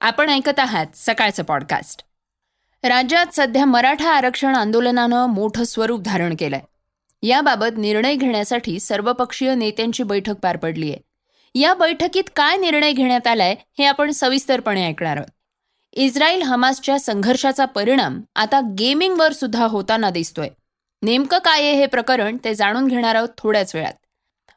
आपण ऐकत आहात सकाळचं पॉडकास्ट राज्यात सध्या मराठा आरक्षण आंदोलनानं मोठं स्वरूप धारण केलंय. याबाबत निर्णय घेण्यासाठी सर्वपक्षीय नेत्यांची बैठक पार पडली आहे. या बैठकीत काय निर्णय घेण्यात आलाय हे आपण सविस्तरपणे ऐकणार आहोत. इस्रायल हमासच्या संघर्षाचा परिणाम आता गेमिंगवर सुद्धा होताना दिसतोय. नेमकं काय आहे हे प्रकरण ते जाणून घेणार आहोत थोड्याच वेळात.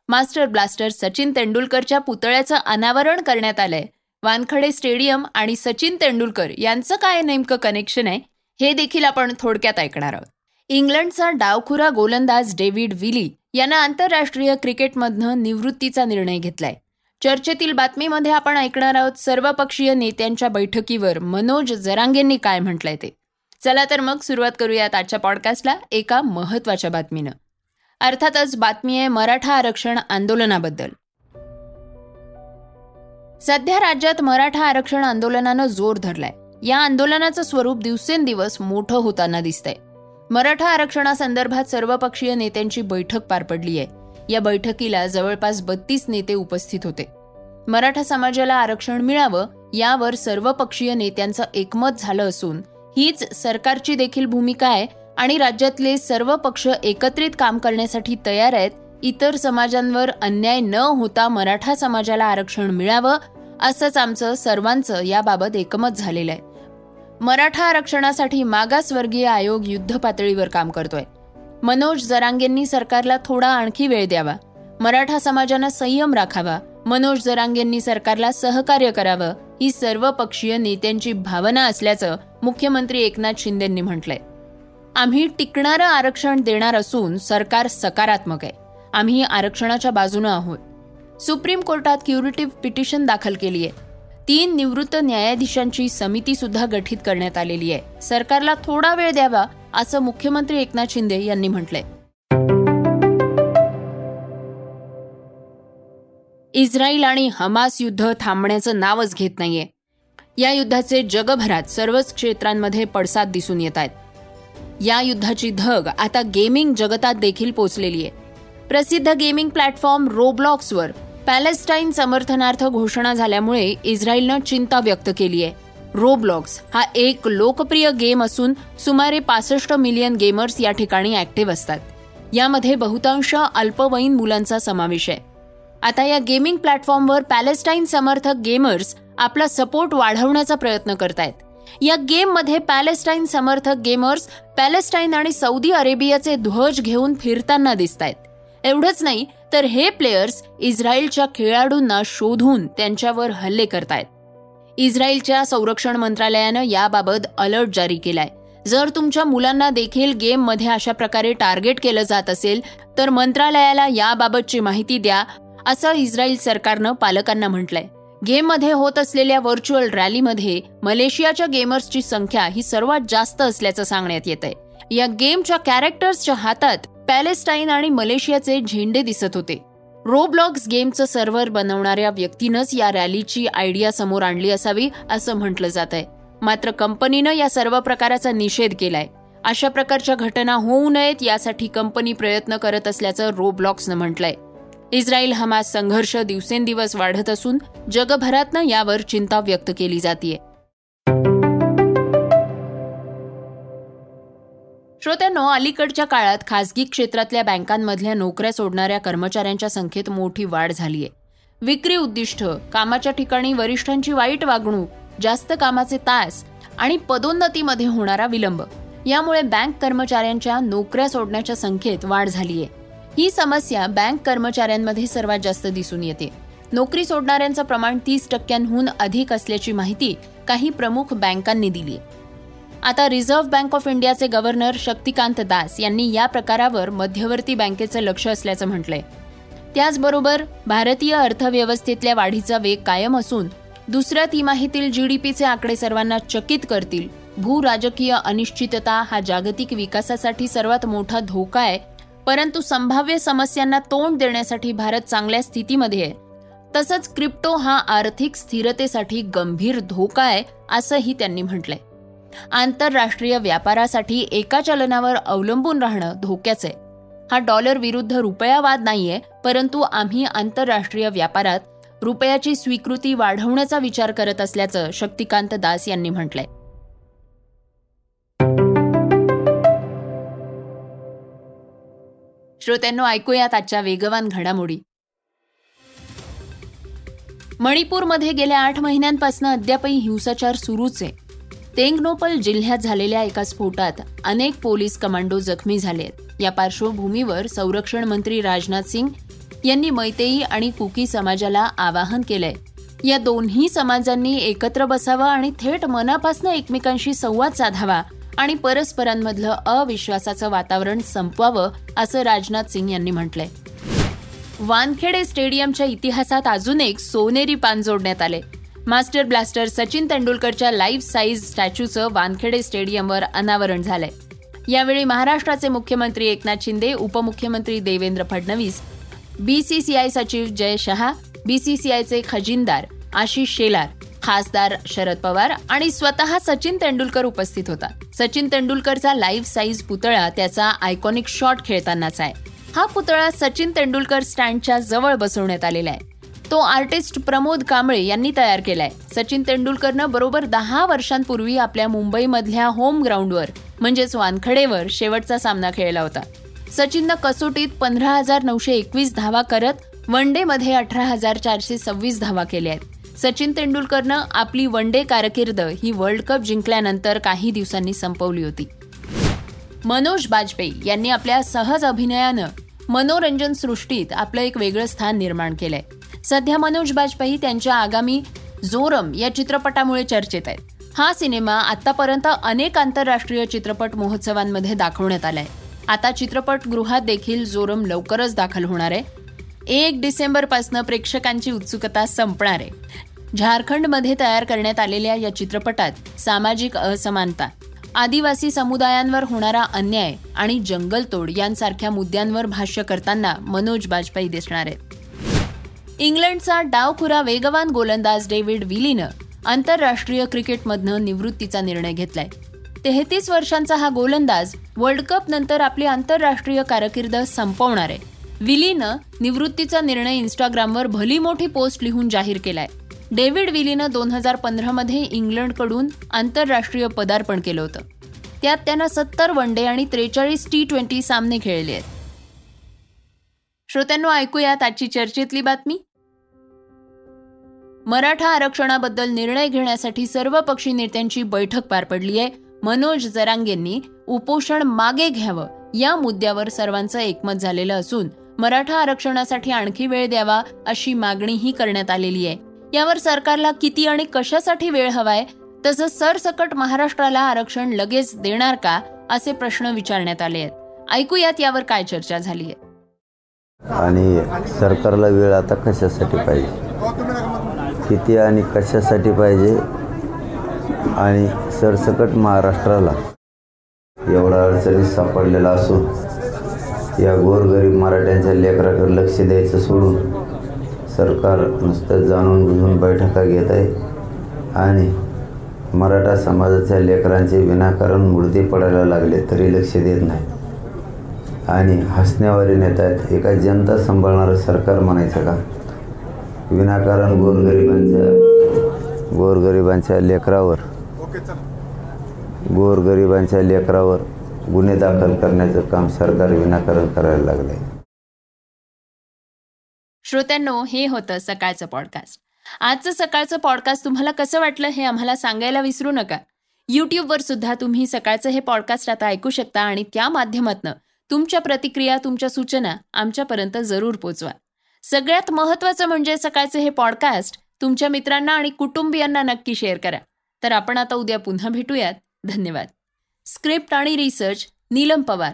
मास्टर ब्लास्टर सचिन तेंडुलकरच्या पुतळ्याचं अनावरण करण्यात आलंय. वानखडे स्टेडियम आणि सचिन तेंडुलकर यांचं काय नेमकं कनेक्शन आहे हे देखील आपण थोडक्यात ऐकणार आहोत. इंग्लंडचा डावखुरा गोलंदाज डेव्हिड विली यानं आंतरराष्ट्रीय क्रिकेटमधनं निवृत्तीचा निर्णय घेतलाय. चर्चेतील बातमीमध्ये आपण ऐकणार आहोत सर्वपक्षीय नेत्यांच्या बैठकीवर मनोज जरांगेंनी काय म्हटलंय ते. चला तर मग सुरुवात करूयात आजच्या पॉडकास्टला एका महत्त्वाच्या बातमीनं. अर्थातच बातमी आहे मराठा आरक्षण आंदोलनाबद्दल. सध्या राज्यात मराठा आरक्षण आंदोलनानं जोर धरलाय. या आंदोलनाचं स्वरूप दिवसेंदिवस मोठं होताना दिसतंय. मराठा आरक्षणासंदर्भात सर्वपक्षीय नेत्यांची बैठक पार पडली आहे. या बैठकीला जवळपास बत्तीस नेते उपस्थित होते. मराठा समाजाला आरक्षण मिळावं यावर सर्वपक्षीय नेत्यांचं एकमत झालं असून हीच सरकारची देखील भूमिका आहे आणि राज्यातले सर्व पक्ष एकत्रित काम करण्यासाठी तयार आहेत. इतर समाजांवर अन्याय न होता मराठा समाजाला आरक्षण मिळावं असंच आमचं सर्वांचं याबाबत एकमत झालेलं आहे मराठा आरक्षणासाठी मागासवर्गीय आयोग युद्ध पातळीवर काम करतोय. मनोज जरांगेंनी सरकारला थोडा आणखी वेळ द्यावा. मराठा समाजानं संयम राखावा. मनोज जरांगेंनी सरकारला सहकार्य करावं. ही सर्व पक्षीय नेत्यांची भावना असल्याचं मुख्यमंत्री एकनाथ शिंदेंनी म्हटलंय. आम्ही टिकणारं आरक्षण देणार असून सरकार सकारात्मक आहे. आम्ही आरक्षणाच्या बाजूनं आहोत. सुप्रीम कोर्टात क्युरेटिव्ह पिटिशन दाखल केली आहे. तीन निवृत्त न्यायाधीशांची समिती सुद्धा गठीत करण्यात आलेली आहे. सरकारला थोडा वेळ द्यावा असं मुख्यमंत्री एकनाथ शिंदे यांनी म्हटलंय. इस्रायल आणि हमास युद्ध थांबण्याचं नावच घेत नाहीये. या युद्धाचे जगभरात सर्वच क्षेत्रांमध्ये पडसाद दिसून येत आहेत. या युद्धाची धग आता गेमिंग जगतात देखील पोचलेली आहे. प्रसिद्ध गेमिंग प्लॅटफॉर्म रोब्लॉक्सवर पॅलेस्टाईन समर्थनार्थ घोषणा झाल्यामुळे इस्रायलनं चिंता व्यक्त केली आहे. रोब्लॉक्स हा एक लोकप्रिय गेम असून सुमारे पासष्ट मिलियन गेमर्स या ठिकाणी ऍक्टिव्ह असतात. यामध्ये बहुतांश अल्पवयीन मुलांचा समावेश आहे. आता या गेमिंग प्लॅटफॉर्मवर पॅलेस्टाईन समर्थक गेमर्स आपला सपोर्ट वाढवण्याचा प्रयत्न करतायत. या गेममध्ये पॅलेस्टाईन समर्थक गेमर्स पॅलेस्टाईन आणि सौदी अरेबियाचे ध्वज घेऊन फिरताना दिसत आहेत एवढंच नाही तर हे प्लेयर्स इस्रायलच्या खेळाडूंना शोधून त्यांच्यावर हल्ले करतायत. इस्रायलच्या संरक्षण मंत्रालयानं याबाबत अलर्ट जारी केलाय. जर तुमच्या मुलांना देखील गेममध्ये अशा प्रकारे टार्गेट केलं जात असेल तर मंत्रालयाला याबाबतची माहिती द्या असं इस्रायल सरकारनं पालकांना म्हटलंय. गेममध्ये होत असलेल्या व्हर्च्युअल रॅलीमध्ये मलेशियाच्या गेमर्सची संख्या ही सर्वात जास्त असल्याचं सांगण्यात येत आहे या गेमच्या कॅरेक्टर्सच्या हातात पॅलेस्टाईन आणि मलेशियाचे झेंडे दिसत होते. रोब्लॉक्स गेमचं सर्व्हर बनवणाऱ्या व्यक्तीनंच या रॅलीची आयडिया समोर आणली असावी असं म्हटलं जात आहे मात्र कंपनीनं या सर्व प्रकाराचा निषेध केलाय. अशा प्रकारच्या घटना होऊ नयेत यासाठी कंपनी प्रयत्न करत असल्याचं रोब्लॉक्सनं म्हटलंय. इस्रायल हमास संघर्ष दिवसेंदिवस वाढत असून जगभरातनं यावर चिंता व्यक्त केली जाते श्रोत्यांनो अलीकडच्या काळात खासगी क्षेत्रातल्या बँकांमधल्या नोकऱ्या सोडणाऱ्या कर्मचाऱ्यांच्या संख्येत मोठी वाढ झालीय. विक्री उद्दिष्ट कामाच्या ठिकाणी वरिष्ठांची वाईट वागणूक जास्त कामाचे तास आणि पदोन्नतीमध्ये होणारा विलंब. यामुळे बँक कर्मचाऱ्यांच्या नोकऱ्या सोडण्याच्या संख्येत वाढ झाली आहे ही समस्या बँक कर्मचाऱ्यांमध्ये सर्वात जास्त दिसून येते. नोकरी सोडणाऱ्यांचं प्रमाण तीस टक्क्यांहून अधिक असल्याची माहिती काही प्रमुख बँकांनी दिली आहे आता रिझर्व्ह बँक ऑफ इंडियाचे गव्हर्नर शक्तिकांत दास यांनी या प्रकारावर मध्यवर्ती बँकेचं लक्ष असल्याचं म्हटलंय. त्याचबरोबर भारतीय अर्थव्यवस्थेतल्या वाढीचा वेग कायम असून दुसऱ्या तिमाहीतील जी डी पीचे आकडे सर्वांना चकित करतील. भू राजकीय अनिश्चितता हा जागतिक विकासासाठी सर्वात मोठा धोका आहे परंतु संभाव्य समस्यांना तोंड देण्यासाठी भारत चांगल्या स्थितीमध्ये आहे. तसंच क्रिप्टो हा आर्थिक स्थिरतेसाठी गंभीर धोका आहे असंही त्यांनी म्हटलंय. आंतरराष्ट्रीय व्यापारासाठी एका चलनावर अवलंबून राहणं धोक्याचं. आहे हा डॉलर विरुद्ध रुपयावाद नाहीये परंतु आम्ही आंतरराष्ट्रीय व्यापारात रुपयाची स्वीकृती वाढवण्याचा विचार करत असल्याचं शक्तिकांत दास यांनी म्हटलंय. श्रोत्यांनो ऐकूयात आजच्या वेगवान घडामोडी. मणिपूरमध्ये गेल्या आठ महिन्यांपासून अद्यापही हिंसाचार सुरूच. आहे तेंगनोपल जिल्ह्यात झालेल्या एका स्फोटात अनेक पोलीस कमांडो जखमी झाले या पार्श्वभूमीवर संरक्षण मंत्री राजनाथ सिंग यांनी मैतेई आणि कुकी समाजाला आवाहन केलंय. या दोन्ही समाजांनी एकत्र बसावं आणि थेट मनापासून एकमेकांशी संवाद साधावा आणि परस्परांमधलं अविश्वासाचं वातावरण संपवावं असं राजनाथ सिंग यांनी म्हटलंय. वानखेडे स्टेडियमच्या इतिहासात अजून एक सोनेरी पान जोडण्यात आले. मास्टर ब्लास्टर सचिन तेंडुलकरच्या लाईफ साईज स्टॅच्यूचं वानखेडे स्टेडियमवर अनावरण झालंय. यावेळी महाराष्ट्राचे मुख्यमंत्री एकनाथ शिंदे उपमुख्यमंत्री देवेंद्र फडणवीस बीसीसीआय सचिव जय शहा बीसीसीआयचे खजिनदार आशिष शेलार खासदार शरद पवार आणि स्वतः सचिन तेंडुलकर उपस्थित होता. सचिन तेंडुलकरचा लाईव्ह साईज पुतळा त्याचा आयकॉनिक शॉट खेळतानाचा आहे. हा पुतळा सचिन तेंडुलकर स्टँडच्या जवळ बसवण्यात आलेला आहे. तो आर्टिस्ट प्रमोद कांबळे यांनी तयार केलाय. सचिन तेंडुलकरनं बरोबर दहा वर्षांपूर्वी आपल्या मुंबईमधल्या होम ग्राउंडवर म्हणजेच वानखडेवर शेवटचा सामना खेळला होता. सचिननं कसोटीत पंधरा हजार नऊशे एकवीस धावा करत वन डे मध्ये अठरा हजार चारशे सव्वीस धावा केल्या आहेत. सचिन तेंडुलकरनं आपली वन डे कारकीर्द ही वर्ल्ड कप जिंकल्यानंतर काही दिवसांनी संपवली होती. मनोज बाजपेयी यांनी आपल्या सहज अभिनयानं मनोरंजन सृष्टीत आपलं एक वेगळं स्थान निर्माण केलंय. सध्या मनोज बाजपेयी त्यांच्या आगामी जोरम या चित्रपटामुळे चर्चेत आहेत. हा सिनेमा आतापर्यंत अनेक आंतरराष्ट्रीय चित्रपट महोत्सवांमध्ये दाखवण्यात आलाय. आता चित्रपटगृहात देखील जोरम लवकरच दाखल होणार आहे. एक डिसेंबरपासून प्रेक्षकांची उत्सुकता संपणार आहे. झारखंडमध्ये तयार करण्यात आलेल्या या चित्रपटात सामाजिक असमानता आदिवासी समुदायांवर होणारा अन्याय आणि जंगलतोड यांसारख्या मुद्द्यांवर भाष्य करताना मनोज बाजपेयी दिसणार आहेत. इंग्लंडचा डावखुरा वेगवान गोलंदाज डेव्हिड विलीनं आंतरराष्ट्रीय क्रिकेटमधनं निवृत्तीचा निर्णय घेतलाय. तेहतीस वर्षांचा हा गोलंदाज वर्ल्ड कप नंतर आपली आंतरराष्ट्रीय कारकीर्द संपवणार आहे. विलीनं निवृत्तीचा निर्णय इन्स्टाग्रामवर भली मोठी पोस्ट लिहून जाहीर केलाय. डेव्हिड विलीनं दोन हजार पंधरामध्ये इंग्लंडकडून आंतरराष्ट्रीय पदार्पण केलं होतं. त्यात त्यानं सत्तर वन डे आणि त्रेचाळीस टी ट्वेंटी सामने खेळले आहेत. श्रोत्यांनो ऐकूयात आजची चर्चेतली बातमी. मराठा आरक्षणाबद्दल निर्णय घेण्यासाठी सर्व पक्षी नेत्यांची बैठक पार पडली आहे. मनोज जरांगेंनी उपोषण मागे घ्यावं या मुद्द्यावर सर्वांचं एकमत झालेलं असून मराठा आरक्षणासाठी आणखी वेळ द्यावा अशी मागणीही करण्यात आलेली आहे. यावर सरकारला किती आणि कशासाठी वेळ हवाय तसंच सरसकट महाराष्ट्राला आरक्षण लगेच देणार का असे प्रश्न विचारण्यात आले आहेत. ऐकूयात यावर काय चर्चा झाली आहे. आणि सरकारला वेळ आता कशासाठी पाहिजे? किती आणि कशासाठी पाहिजे? आणि सरसकट महाराष्ट्राला एवढा अडचणीत सापडलेला असून या गोरगरीब मराठ्यांच्या लेकराकडे लक्ष द्यायचं सोडून सरकार नुसतं जाणून बुजून बैठका घेत आहे. आणि मराठा समाजाच्या लेकरांचे विनाकारण मुडदे पडायला लागले तरी लक्ष देत नाही. आणि हसण्यावरील नेत आहेत एका जनता सांभाळणारं सरकार म्हणायचं का? विनाकारण गोरगरिबांच्या गोरगरिबांच्या लेकरावर गोरगरिबांच्या लेकरावर गुन्हे दाखल करण्याचं काम सरकार विनाकारण करायला लागलंय. श्रोत्यांनो हे होतं सकाळचं पॉडकास्ट आजचं सकाळचं पॉडकास्ट तुम्हाला कसं वाटलं हे आम्हाला सांगायला विसरू नका. यूट्यूबवर सुद्धा तुम्ही सकाळचं हे पॉडकास्ट आता ऐकू शकता आणि त्या माध्यमातनं तुमच्या प्रतिक्रिया तुमच्या सूचना आमच्यापर्यंत जरूर पोचवा. सगळ्यात महत्वाचं म्हणजे सकाळचं हे पॉडकास्ट तुमच्या मित्रांना आणि कुटुंबियांना नक्की शेअर करा. तर आपण आता उद्या पुन्हा भेटूयात. धन्यवाद. स्क्रिप्ट आणि रिसर्च नीलम पवार.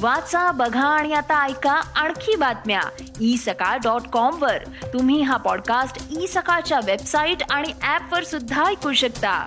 वाचा बघा आणि आता ऐका आणखी बातम्या. ई सकाळ डॉट कॉम वर. तुम्ही हा पॉडकास्ट ई e सकाळच्या वेबसाईट आणि ऍप वर सुद्धा ऐकू शकता.